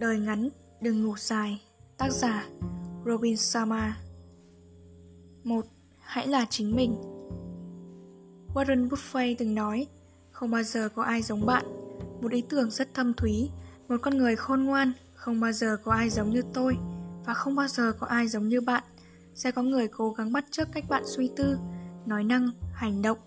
Đời ngắn, đừng ngủ dài Tác giả Robin Sharma. 1. Hãy là chính mình. Warren Buffett từng nói Không bao giờ có ai giống bạn. Một ý tưởng rất thâm thúy Một con người khôn ngoan Không bao giờ có ai giống như tôi Và không bao giờ có ai giống như bạn. Sẽ có người cố gắng bắt chước cách bạn suy tư Nói năng, hành động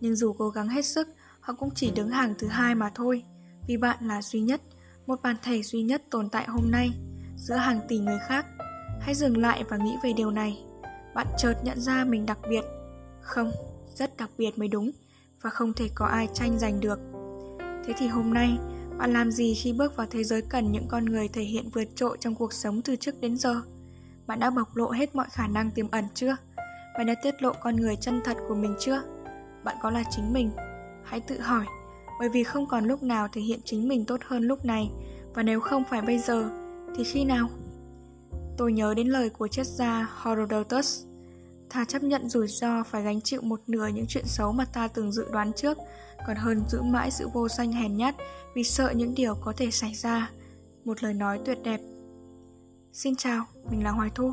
Nhưng dù cố gắng hết sức Họ cũng chỉ đứng hàng thứ hai mà thôi. Vì bạn là duy nhất một bàn thầy duy nhất tồn tại hôm nay giữa hàng tỷ người khác. Hãy dừng lại và nghĩ về điều này. Bạn chợt nhận ra mình đặc biệt. Không, rất đặc biệt mới đúng, và không thể có ai tranh giành được. Thế thì hôm nay, bạn làm gì khi bước vào thế giới cần những con người thể hiện vượt trội trong cuộc sống từ trước đến giờ? Bạn đã bộc lộ hết mọi khả năng tiềm ẩn chưa? Bạn đã tiết lộ con người chân thật của mình chưa? Bạn có là chính mình? Hãy tự hỏi bởi vì không còn lúc nào thể hiện chính mình tốt hơn lúc này. Và nếu không phải bây giờ, thì khi nào? Tôi nhớ đến lời của triết gia Herodotus. Thà chấp nhận rủi ro phải gánh chịu một nửa những chuyện xấu mà ta từng dự đoán trước, còn hơn giữ mãi sự vô danh hèn nhát vì sợ những điều có thể xảy ra. Một lời nói tuyệt đẹp. Xin chào, mình là hoài thu.